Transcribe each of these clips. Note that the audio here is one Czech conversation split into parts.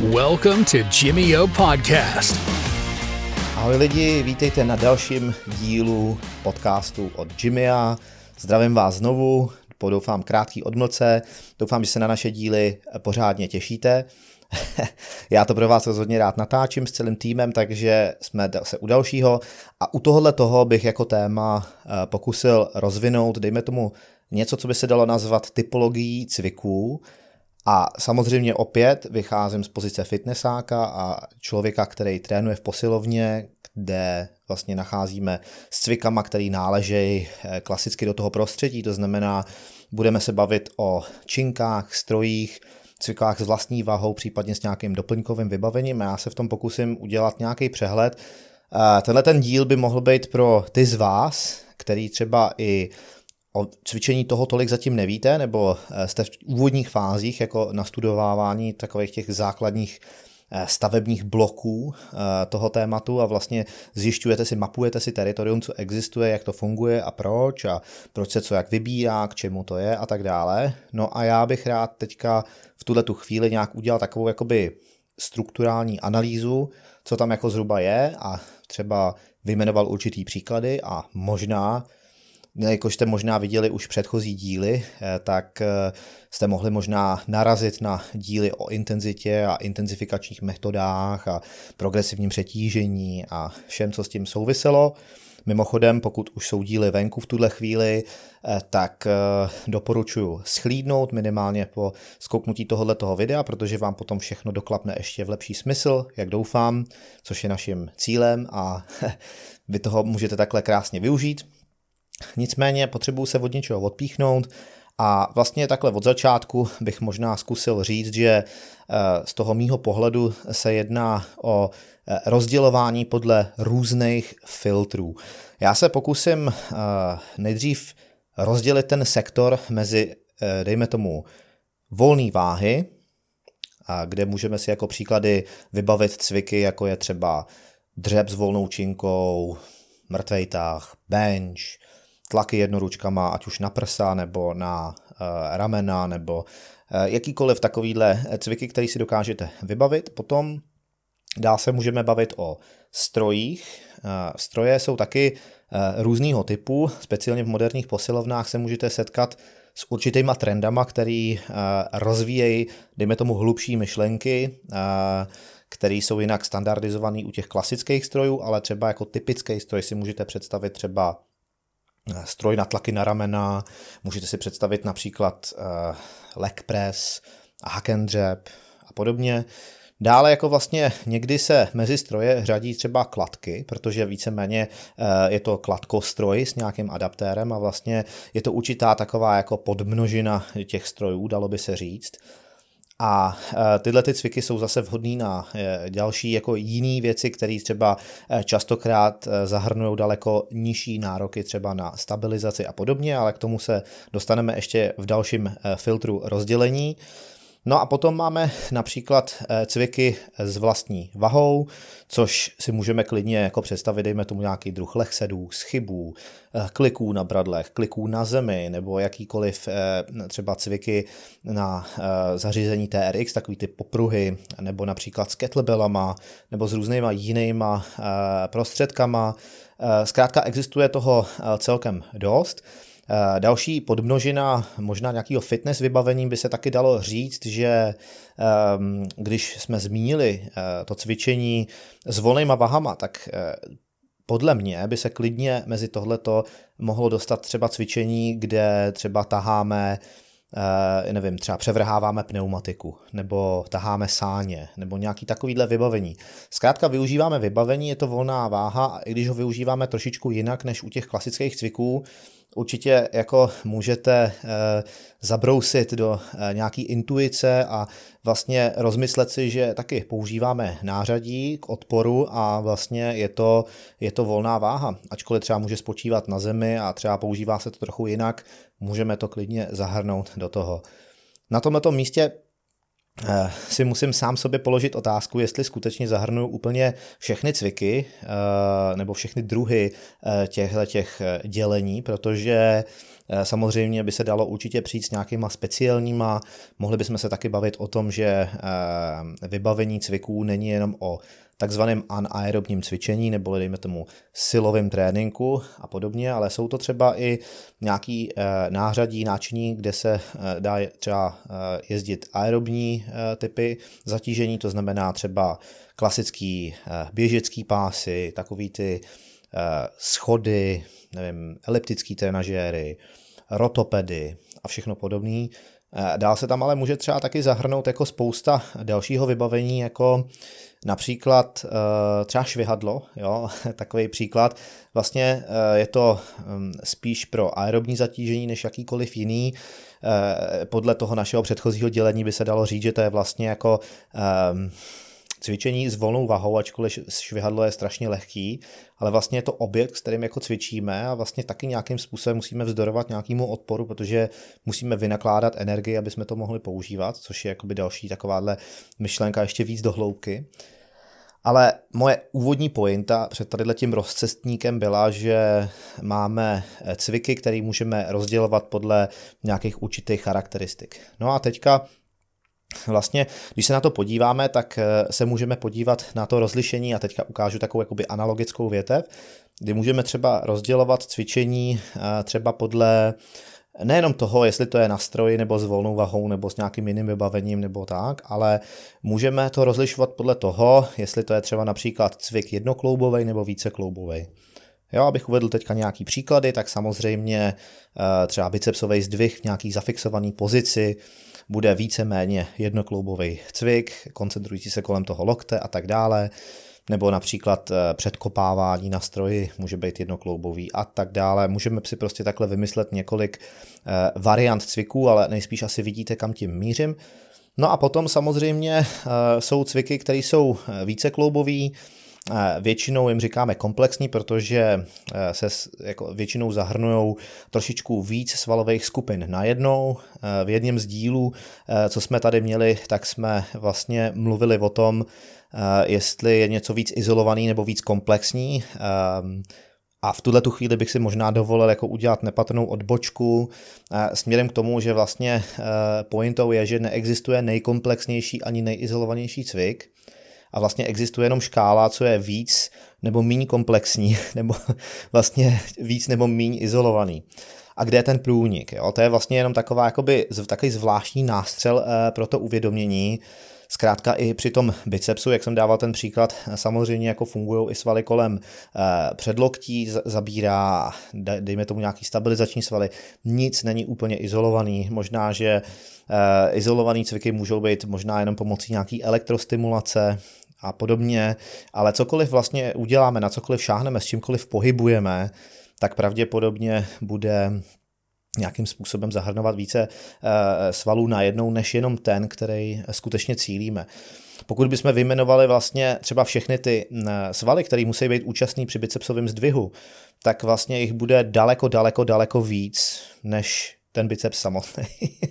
Welcome to Jimmy O Podcast. Ahoj lidi, vítejte na dalším dílu podcastu od Jimmya. Zdravím vás znovu, po doufám krátký odmlce. Doufám, že se na naše díly pořádně těšíte. Já to pro vás rozhodně rád natáčím s celým týmem, takže jsme se u dalšího. A u tohohle toho bych jako téma eh, pokusil rozvinout, dejme tomu, něco, co by se dalo nazvat typologií cviků. A samozřejmě opět vycházím z pozice fitnessáka a člověka, který trénuje v posilovně, kde vlastně nacházíme s cvikama, který náležejí eh, klasicky do toho prostředí, to znamená, budeme se bavit o činkách, strojích, cvikách s vlastní váhou, případně s nějakým doplňkovým vybavením. Já se v tom pokusím udělat nějaký přehled. Eh, tenhle ten díl by mohl být pro ty z vás, který třeba i o cvičení toho tolik zatím nevíte, nebo eh, jste v úvodních fázích jako nastudovávání takových těch základních eh, stavebních bloků toho tématu a vlastně zjišťujete si, mapujete si teritorium, co existuje, jak to funguje a proč a proč se co jak vybírá, k čemu to je a tak dále. No a já bych rád teďka v tuhle tu chvíli nějak udělal takovou jakoby strukturální analýzu, co tam jako zhruba je a třeba vyjmenoval určitý příklady a možná, jakož jste možná viděli už předchozí díly, eh, tak eh, jste mohli možná narazit na díly o intenzitě a intenzifikačních metodách a progresivním přetížení a všem, co s tím souviselo. Mimochodem, pokud už jsou díly venku v tuhle chvíli, eh, tak doporučuji schlídnout minimálně po skouknutí tohoto videa, protože vám potom všechno doklapne ještě v lepší smysl, jak doufám, což je naším cílem a vy toho můžete takhle krásně využít. Nicméně potřebuji se od něčeho odpíchnout a vlastně takhle od začátku bych možná zkusil říct, že eh, z toho mýho pohledu se jedná o eh, rozdělování podle různých filtrů. Já se pokusím eh, nejdřív rozdělit ten sektor mezi, dejme tomu, volné váhy, kde můžeme si jako příklady vybavit cviky, jako je třeba dřeb s volnou činkou, mrtvej tah, bench, tlaky jednoručkama, ať už na prsa nebo na uh, ramena nebo uh, jakýkoliv takovýhle cviky, který si dokážete vybavit. Potom dál se můžeme bavit o strojích. Stroje jsou taky různého typu, speciálně v moderních posilovnách se můžete setkat s určitýma trendama, který rozvíjejí, dejme tomu, hlubší myšlenky, které jsou jinak standardizované u těch klasických strojů, ale třeba jako typický stroj si můžete představit třeba stroj na tlaky na ramena, můžete si představit například uh, leg press, hack and dřep a podobně. Dále jako vlastně někdy se mezi stroje řadí třeba kladky, protože víceméně eh, je to kladkostroj s nějakým adaptérem a vlastně je to určitá taková jako podmnožina těch strojů, dalo by se říct. A e, tyhle ty cviky jsou zase vhodné na e, další jako jiné věci, které třeba e, častokrát zahrnují daleko nižší nároky třeba na stabilizaci a podobně, ale k tomu se dostaneme ještě v dalším filtru rozdělení. No a potom máme například eh, cviky s vlastní vahou, což si můžeme klidně jako představit, dejme tomu nějaký druh lehsedů, schybů, eh, kliků na bradlech, kliků na zemi, nebo jakýkoliv eh, třeba cviky na zařízení TRX, takový ty popruhy, nebo například s kettlebellama, nebo s různýma jinýma prostředkama. Zkrátka existuje toho celkem dost. Eh, další podmnožina možná nějakého fitness vybavení by se taky dalo říct, že ehm, když jsme zmínili eh, to cvičení s volnýma vahama, tak eh, podle mě by se klidně mezi tohleto mohlo dostat třeba cvičení, kde třeba taháme nevím, třeba převrháváme pneumatiku, nebo taháme sáně, nebo nějaký takovýhle vybavení. Zkrátka využíváme vybavení, je to volná váha a i když ho využíváme trošičku jinak než u těch klasických cviků, určitě jako můžete eh, zabrousit do eh, nějaký intuice a vlastně rozmyslet si, že taky používáme nářadí k odporu a vlastně je to, je to volná váha. Ačkoliv třeba může spočívat na zemi a třeba používá se to trochu jinak, můžeme to klidně zahrnout do toho. Na tomto místě Eh, si musím sám sobě položit otázku, jestli skutečně zahrnuju úplně všechny cviky eh, nebo všechny druhy eh, těchto těch dělení, protože Samozřejmě by se dalo určitě přijít s nějakýma speciálníma, mohli bychom se taky bavit o tom, že vybavení cviků není jenom o takzvaném anaerobním cvičení nebo dejme tomu silovém tréninku a podobně, ale jsou to třeba i nějaký eh, nářadí, náčiní, kde se eh, dá třeba eh, jezdit aerobní typy zatížení, to znamená třeba klasický běžecký pásy, takový ty schody, nevím, eliptický trenažéry, rotopedy a všechno podobné. Dál se tam ale může třeba taky zahrnout jako spousta dalšího vybavení, jako Například uh, třeba švihadlo, jo, takový příklad. Vlastně uh, je to um, spíš pro aerobní zatížení než jakýkoliv jiný. Podle toho našeho předchozího dělení by se dalo říct, že to je vlastně jako um, cvičení s volnou vahou, ačkoliv švihadlo je strašně lehký, ale vlastně je to objekt, s kterým jako cvičíme a vlastně taky nějakým způsobem musíme vzdorovat nějakému odporu, protože musíme vynakládat energii, aby jsme to mohli používat, což je jakoby další takováhle myšlenka ještě víc do hloubky. Ale moje úvodní pointa před tady tím rozcestníkem byla, že máme cviky, které můžeme rozdělovat podle nějakých určitých charakteristik. No a teďka Vlastně, když se na to podíváme, tak eh, se můžeme podívat na to rozlišení a teďka ukážu takovou jakoby analogickou větev, kdy můžeme třeba rozdělovat cvičení eh, třeba podle nejenom toho, jestli to je na stroji nebo s volnou vahou nebo s nějakým jiným vybavením nebo tak, ale můžeme to rozlišovat podle toho, jestli to je třeba například cvik jednokloubový nebo vícekloubový. Jo, abych uvedl teďka nějaký příklady, tak samozřejmě eh, třeba bicepsový zdvih v nějaký zafixovaný pozici bude víceméně jednokloubový cvik, koncentrující se kolem toho lokte a tak dále nebo například eh, předkopávání na stroji může být jednokloubový a tak dále. Můžeme si prostě takhle vymyslet několik eh, variant cviků, ale nejspíš asi vidíte, kam tím mířím. No a potom samozřejmě eh, jsou cviky, které jsou více kloubový, Většinou jim říkáme komplexní, protože se jako většinou zahrnují trošičku víc svalových skupin najednou. V jedním z dílů, co jsme tady měli, tak jsme vlastně mluvili o tom, jestli je něco víc izolovaný nebo víc komplexní. A v tuhle tu chvíli bych si možná dovolil jako udělat nepatrnou odbočku směrem k tomu, že vlastně pointou je, že neexistuje nejkomplexnější ani nejizolovanější cvik a vlastně existuje jenom škála, co je víc nebo méně komplexní, nebo vlastně víc nebo méně izolovaný. A kde je ten průnik? Jo? To je vlastně jenom taková, jakoby, takový zvláštní nástřel pro to uvědomění, Zkrátka i při tom bicepsu, jak jsem dával ten příklad, samozřejmě jako fungují i svaly kolem eh, předloktí, zabírá, dejme tomu nějaký stabilizační svaly, nic není úplně izolovaný, možná, že eh, izolovaný cviky můžou být možná jenom pomocí nějaký elektrostimulace, a podobně, ale cokoliv vlastně uděláme, na cokoliv šáhneme, s čímkoliv pohybujeme, tak pravděpodobně bude nějakým způsobem zahrnovat více eh, svalů najednou, než jenom ten, který skutečně cílíme. Pokud bychom vyjmenovali vlastně třeba všechny ty mm, svaly, které musí být účastní při bicepsovém zdvihu, tak vlastně jich bude daleko, daleko, daleko víc, než ten biceps samotný.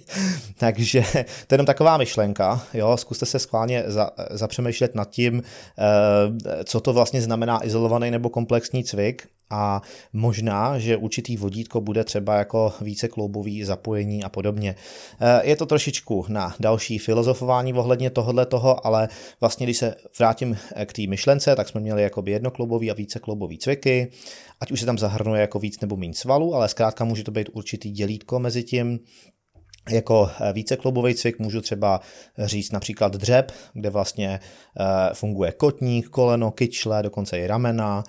Takže to je jenom taková myšlenka, jo, zkuste se skválně za, zapřemýšlet nad tím, eh, co to vlastně znamená izolovaný nebo komplexní cvik a možná, že určitý vodítko bude třeba jako více kloubový zapojení a podobně. Eh, je to trošičku na další filozofování ohledně tohohle toho, ale vlastně když se vrátím k té myšlence, tak jsme měli jako jednokloubový a více kloubový cviky, ať už se tam zahrnuje jako víc nebo méně svalů, ale zkrátka může to být určitý dělítko mezi tím, jako eh, víceklubový cvik můžu třeba říct například dřeb, kde vlastně funguje kotník, koleno, kyčle, dokonce i ramena,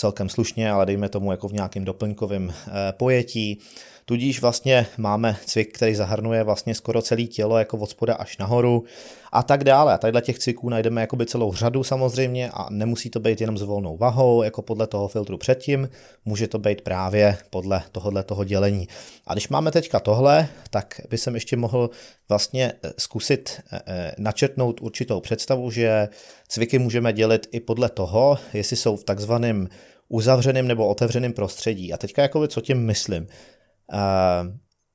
celkem slušně, ale dejme tomu jako v nějakém doplňkovém eh, pojetí. Tudíž vlastně máme cvik, který zahrnuje vlastně skoro celé tělo, jako od spoda až nahoru a tak dále. A tadyhle těch cviků najdeme jakoby celou řadu samozřejmě a nemusí to být jenom s volnou vahou, jako podle toho filtru předtím, může to být právě podle tohohle toho dělení. A když máme teďka tohle, tak by jsem ještě mohl vlastně eh, zkusit eh, načrtnout určitou představu, že cviky můžeme dělit i podle toho, jestli jsou v takzvaném uzavřeném nebo otevřeném prostředí. A teďka jakoby co tím myslím?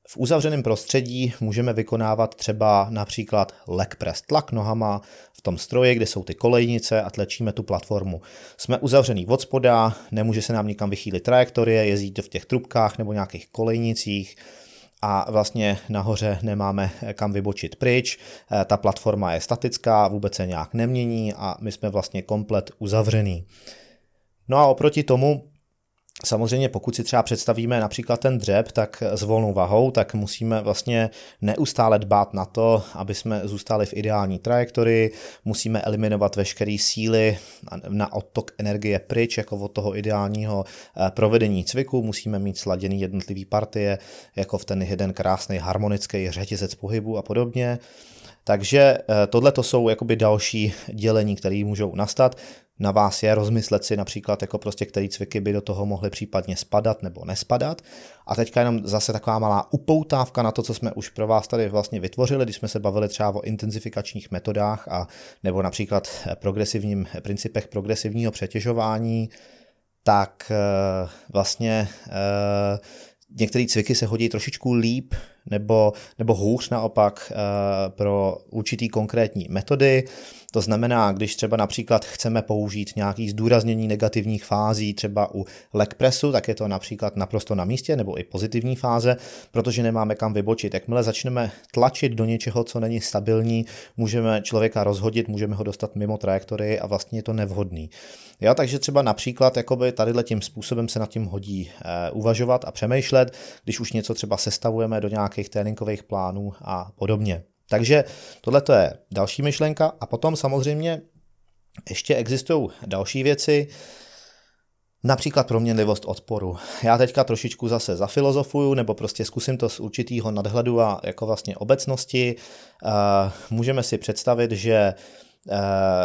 V uzavřeném prostředí můžeme vykonávat třeba například leg press, tlak nohama v tom stroji, kde jsou ty kolejnice a tlačíme tu platformu. Jsme uzavřený od spoda, nemůže se nám nikam vychýlit trajektorie, jezdíte v těch trubkách nebo nějakých kolejnicích, a vlastně nahoře nemáme kam vybočit pryč, eh, ta platforma je statická, vůbec se nějak nemění a my jsme vlastně komplet uzavřený. No a oproti tomu Samozřejmě pokud si třeba představíme například ten dřeb, tak s volnou vahou, tak musíme vlastně neustále dbát na to, aby jsme zůstali v ideální trajektorii, musíme eliminovat veškeré síly na odtok energie pryč, jako od toho ideálního eh, provedení cviku, musíme mít sladěný jednotlivý partie, jako v ten jeden krásný harmonický řetězec pohybu a podobně. Takže eh, tohle to jsou jakoby další dělení, které můžou nastat na vás je rozmyslet si například, jako prostě, který cviky by do toho mohly případně spadat nebo nespadat. A teďka jenom zase taková malá upoutávka na to, co jsme už pro vás tady vlastně vytvořili, když jsme se bavili třeba o intenzifikačních metodách a nebo například progresivním principech progresivního přetěžování, tak eh, vlastně eh, některé cviky se hodí trošičku líp nebo, nebo hůř naopak eh, pro určitý konkrétní metody. To znamená, když třeba například chceme použít nějaký zdůraznění negativních fází, třeba u leg pressu, tak je to například naprosto na místě, nebo i pozitivní fáze, protože nemáme kam vybočit. Jakmile začneme tlačit do něčeho, co není stabilní, můžeme člověka rozhodit, můžeme ho dostat mimo trajektorii a vlastně je to nevhodný. Jo, takže třeba například jakoby tadyhle tím způsobem se nad tím hodí e, uvažovat a přemýšlet, když už něco třeba sestavujeme do nějakých tréninkových plánů a podobně. Takže tohle je další myšlenka a potom samozřejmě ještě existují další věci, Například proměnlivost odporu. Já teďka trošičku zase zafilozofuju, nebo prostě zkusím to z určitého nadhledu a jako vlastně obecnosti. Můžeme si představit, že Eh,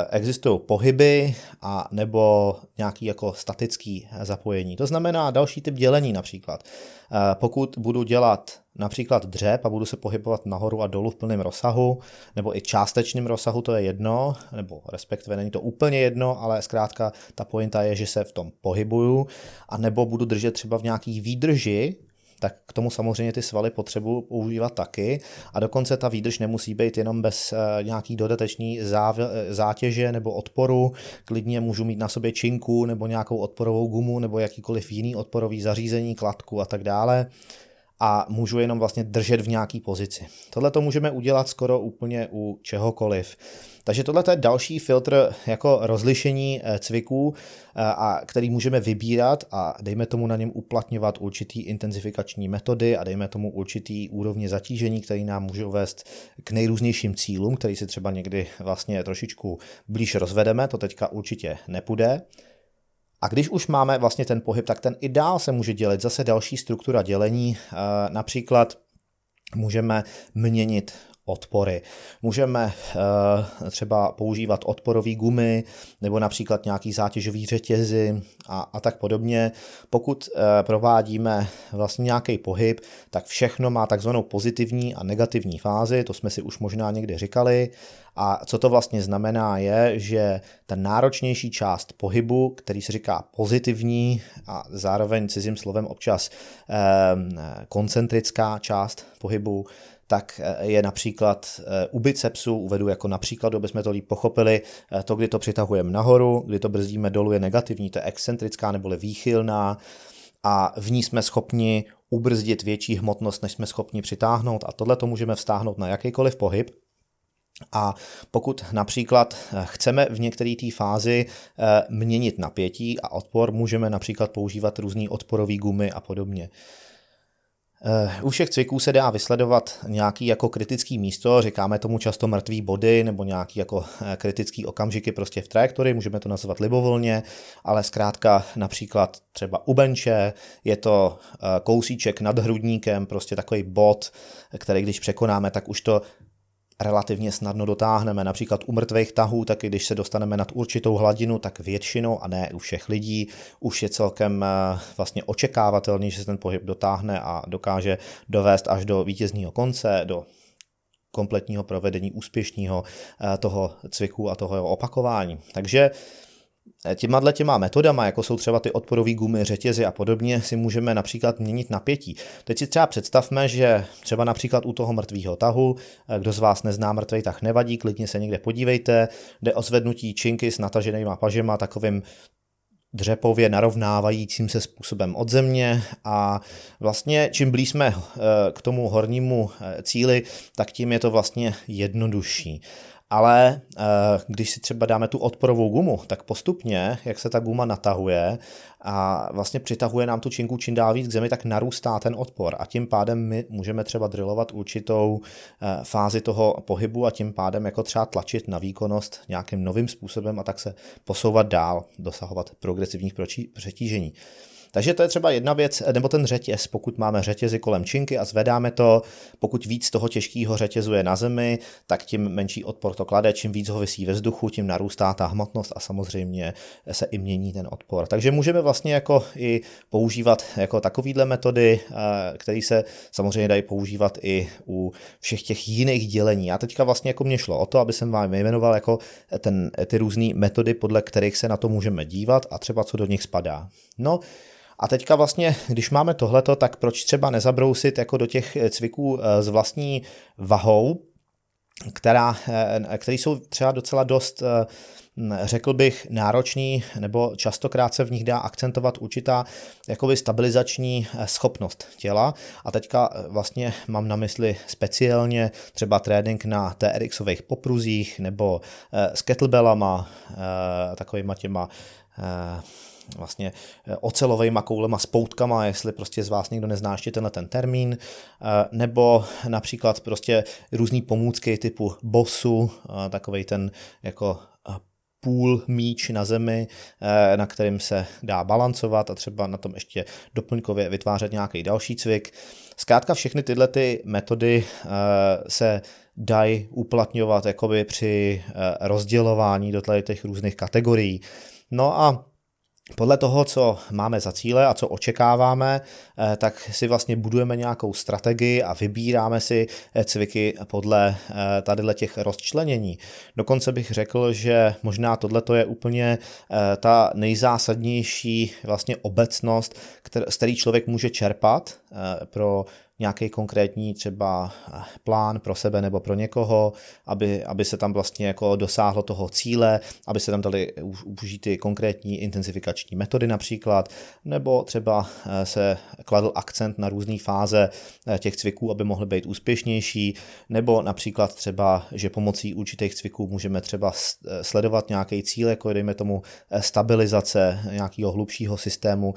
existují pohyby a nebo nějaký jako statický zapojení. To znamená další typ dělení například. Eh, pokud budu dělat například dřep a budu se pohybovat nahoru a dolů v plném rozsahu, nebo i částečným rozsahu, to je jedno, nebo respektive není to úplně jedno, ale zkrátka ta pointa je, že se v tom pohybuju, a nebo budu držet třeba v nějaký výdrži, tak k tomu samozřejmě ty svaly potřebuji používat taky. A dokonce ta výdrž nemusí být jenom bez uh, nějaký dodatečný záv, eh, zátěže nebo odporu, klidně můžu mít na sobě činku nebo nějakou odporovou gumu nebo jakýkoliv jiný odporový zařízení, kladku a tak dále a můžu jenom vlastně držet v nějaký pozici. Tohle to můžeme udělat skoro úplně u čehokoliv. Takže tohle je další filtr jako rozlišení eh, cviků, eh, a který můžeme vybírat a dejme tomu na něm uplatňovat určitý intenzifikační metody a dejme tomu určitý úrovně zatížení, který nám můžou vést k nejrůznějším cílům, který si třeba někdy vlastně trošičku blíž rozvedeme, to teďka určitě nepůjde. A když už máme vlastně ten pohyb, tak ten i se může dělit. Zase další struktura dělení, eh, například můžeme měnit odpory. Můžeme uh, třeba používat odporové gumy nebo například nějaký zátěžový řetězy a, a tak podobně. Pokud uh, provádíme vlastně nějaký pohyb, tak všechno má takzvanou pozitivní a negativní fázi, to jsme si už možná někdy říkali. A co to vlastně znamená je, že ta náročnější část pohybu, který se říká pozitivní a zároveň cizím slovem občas eh, koncentrická část pohybu, tak eh, je například eh, u bicepsu, uvedu jako například, aby jsme to líp pochopili, eh, to, kdy to přitahujeme nahoru, kdy to brzdíme dolů je negativní, to je excentrická neboli výchylná a v ní jsme schopni ubrzdit větší hmotnost, než jsme schopni přitáhnout a tohle to můžeme vztáhnout na jakýkoliv pohyb. A pokud například chceme v některé té fázi měnit napětí a odpor, můžeme například používat různé odporové gumy a podobně. Eh, u všech cviků se dá vysledovat nějaký jako kritický místo, říkáme tomu často mrtvý body nebo nějaký jako eh, kritický okamžiky prostě v trajektorii, můžeme to nazvat libovolně, ale zkrátka například třeba u benče je to eh, kousíček nad hrudníkem, prostě takový bod, který když překonáme, tak už to relativně snadno dotáhneme. Například u mrtvých tahů, taky když se dostaneme nad určitou hladinu, tak většinou, a ne u všech lidí, už je celkem eh, vlastně očekávatelný, že se ten pohyb dotáhne a dokáže dovést až do vítězního konce, do kompletního provedení úspěšného eh, toho cviku a toho opakování. Takže těma těma metodama, jako jsou třeba ty odporové gumy, řetězy a podobně, si můžeme například měnit napětí. Teď si třeba představme, že třeba například u toho mrtvého tahu, kdo z vás nezná mrtvý tah nevadí, klidně se někde podívejte, jde o zvednutí činky s nataženýma pažema takovým dřepově narovnávajícím se způsobem od země a vlastně čím blíž jsme eh, k tomu hornímu eh, cíli, tak tím je to vlastně jednodušší. Ale eh, když si třeba dáme tu odporovou gumu, tak postupně, jak se ta guma natahuje a vlastně přitahuje nám tu činku čím dál víc k zemi, tak narůstá ten odpor a tím pádem my můžeme třeba drillovat určitou eh, fázi toho pohybu a tím pádem jako třeba tlačit na výkonnost nějakým novým způsobem a tak se posouvat dál, dosahovat progresivních přetížení. Takže to je třeba jedna věc, nebo ten řetěz, pokud máme řetězy kolem činky a zvedáme to, pokud víc toho těžkého řetězu je na zemi, tak tím menší odpor to klade, čím víc ho vysí ve vzduchu, tím narůstá ta hmotnost a samozřejmě se i mění ten odpor. Takže můžeme vlastně jako i používat jako takovýhle metody, eh, které se samozřejmě dají používat i u všech těch jiných dělení. A teďka vlastně jako mě šlo o to, aby jsem vám jmenoval jako ten, ty různé metody, podle kterých se na to můžeme dívat a třeba co do nich spadá. No, a teďka vlastně, když máme tohleto, tak proč třeba nezabrousit jako do těch cviků eh, s vlastní vahou, která, eh, které jsou třeba docela dost eh, řekl bych, náročný, nebo častokrát se v nich dá akcentovat určitá jakoby stabilizační schopnost těla. A teďka vlastně mám na mysli speciálně třeba trénink na TRXových popruzích nebo s kettlebellama, takovýma těma vlastně eh, ocelovými koulema s poutkama, jestli prostě z vás někdo nezná ještě tenhle ten termín, eh, nebo například prostě různý pomůcky typu bosu, eh, takový ten jako půl míč na zemi, na kterým se dá balancovat a třeba na tom ještě doplňkově vytvářet nějaký další cvik. Zkrátka všechny tyhle ty metody se dají uplatňovat jakoby při rozdělování do těch různých kategorií. No a podle toho, co máme za cíle a co očekáváme, eh, tak si vlastně budujeme nějakou strategii a vybíráme si eh, cviky podle eh, tady těch rozčlenění. Dokonce bych řekl, že možná tohle je úplně ta nejzásadnější vlastně obecnost, z který člověk může čerpat pro nějaký konkrétní třeba plán pro sebe nebo pro někoho, aby, aby se tam vlastně jako dosáhlo toho cíle, aby se tam dali užít ty konkrétní intenzifikační metody například, nebo třeba eh, se kladl akcent na různé fáze eh, těch cviků, aby mohly být úspěšnější, nebo například třeba, že pomocí určitých cviků můžeme třeba sledovat nějaký cíl, jako dejme tomu stabilizace nějakého hlubšího systému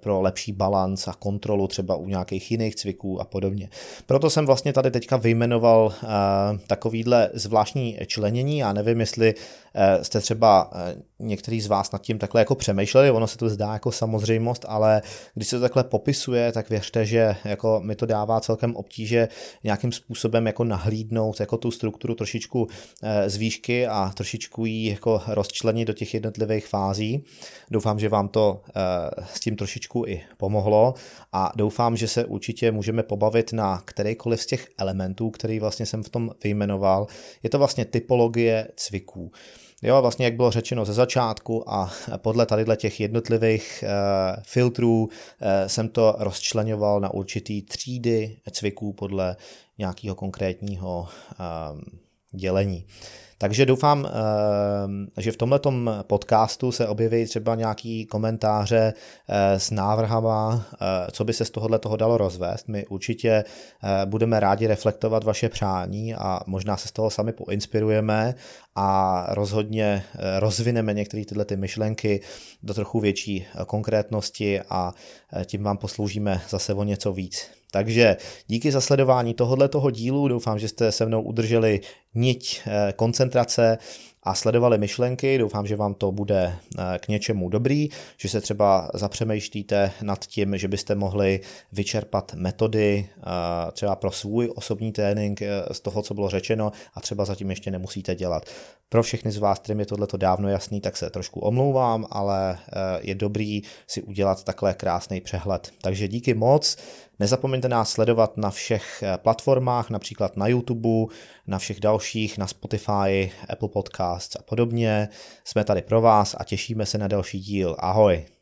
pro lepší balans a kontrolu třeba u nějakých jiných cviků a podobně. Proto jsem vlastně tady teďka vyjmenoval takovýhle zvláštní členění. Já nevím, jestli jste třeba některý z vás nad tím takhle jako přemýšleli, ono se to zdá jako samozřejmost, ale když se to takhle popisuje, tak věřte, že jako mi to dává celkem obtíže nějakým způsobem jako nahlídnout jako tu strukturu trošičku uh, z výšky a trošičku ji jako rozčlenit do těch jednotlivých fází. Doufám, že vám to uh, s tím trošičku i pomohlo a doufám, že se určitě můžeme pobavit na kterýkoliv z těch elementů, který vlastně jsem v tom vyjmenoval. Je to vlastně typologie cviků. Jo, vlastně jak bylo řečeno ze začátku a podle tady těch jednotlivých uh, filtrů uh, jsem to rozčlenoval na určitý třídy cviků podle nějakého konkrétního uh, dělení. Takže doufám, eh, že v tomto podcastu se objeví třeba nějaký komentáře eh, s návrhama, eh, co by se z tohohle toho dalo rozvést. My určitě budeme rádi reflektovat vaše přání a možná se z toho sami poinspirujeme a rozhodně rozvineme některé tyhle ty myšlenky do trochu větší konkrétnosti a tím vám posloužíme zase o něco víc. Takže díky za sledování tohoto dílu, doufám, že jste se mnou udrželi niť eh, koncentrace a sledovali myšlenky. Doufám, že vám to bude eh, k něčemu dobrý, že se třeba zapřemýšlíte nad tím, že byste mohli vyčerpat metody eh, třeba pro svůj osobní trénink z toho, co bylo řečeno a třeba zatím ještě nemusíte dělat. Pro všechny z vás, kterým je tohleto dávno jasný, tak se trošku omlouvám, ale je dobrý si udělat takhle krásný přehled. Takže díky moc. Nezapomeňte nás sledovat na všech platformách, například na YouTube, na všech dalších, na Spotify, Apple Podcast, Podcasts a podobně. Jsme tady pro vás a těšíme se na další díl. Ahoj!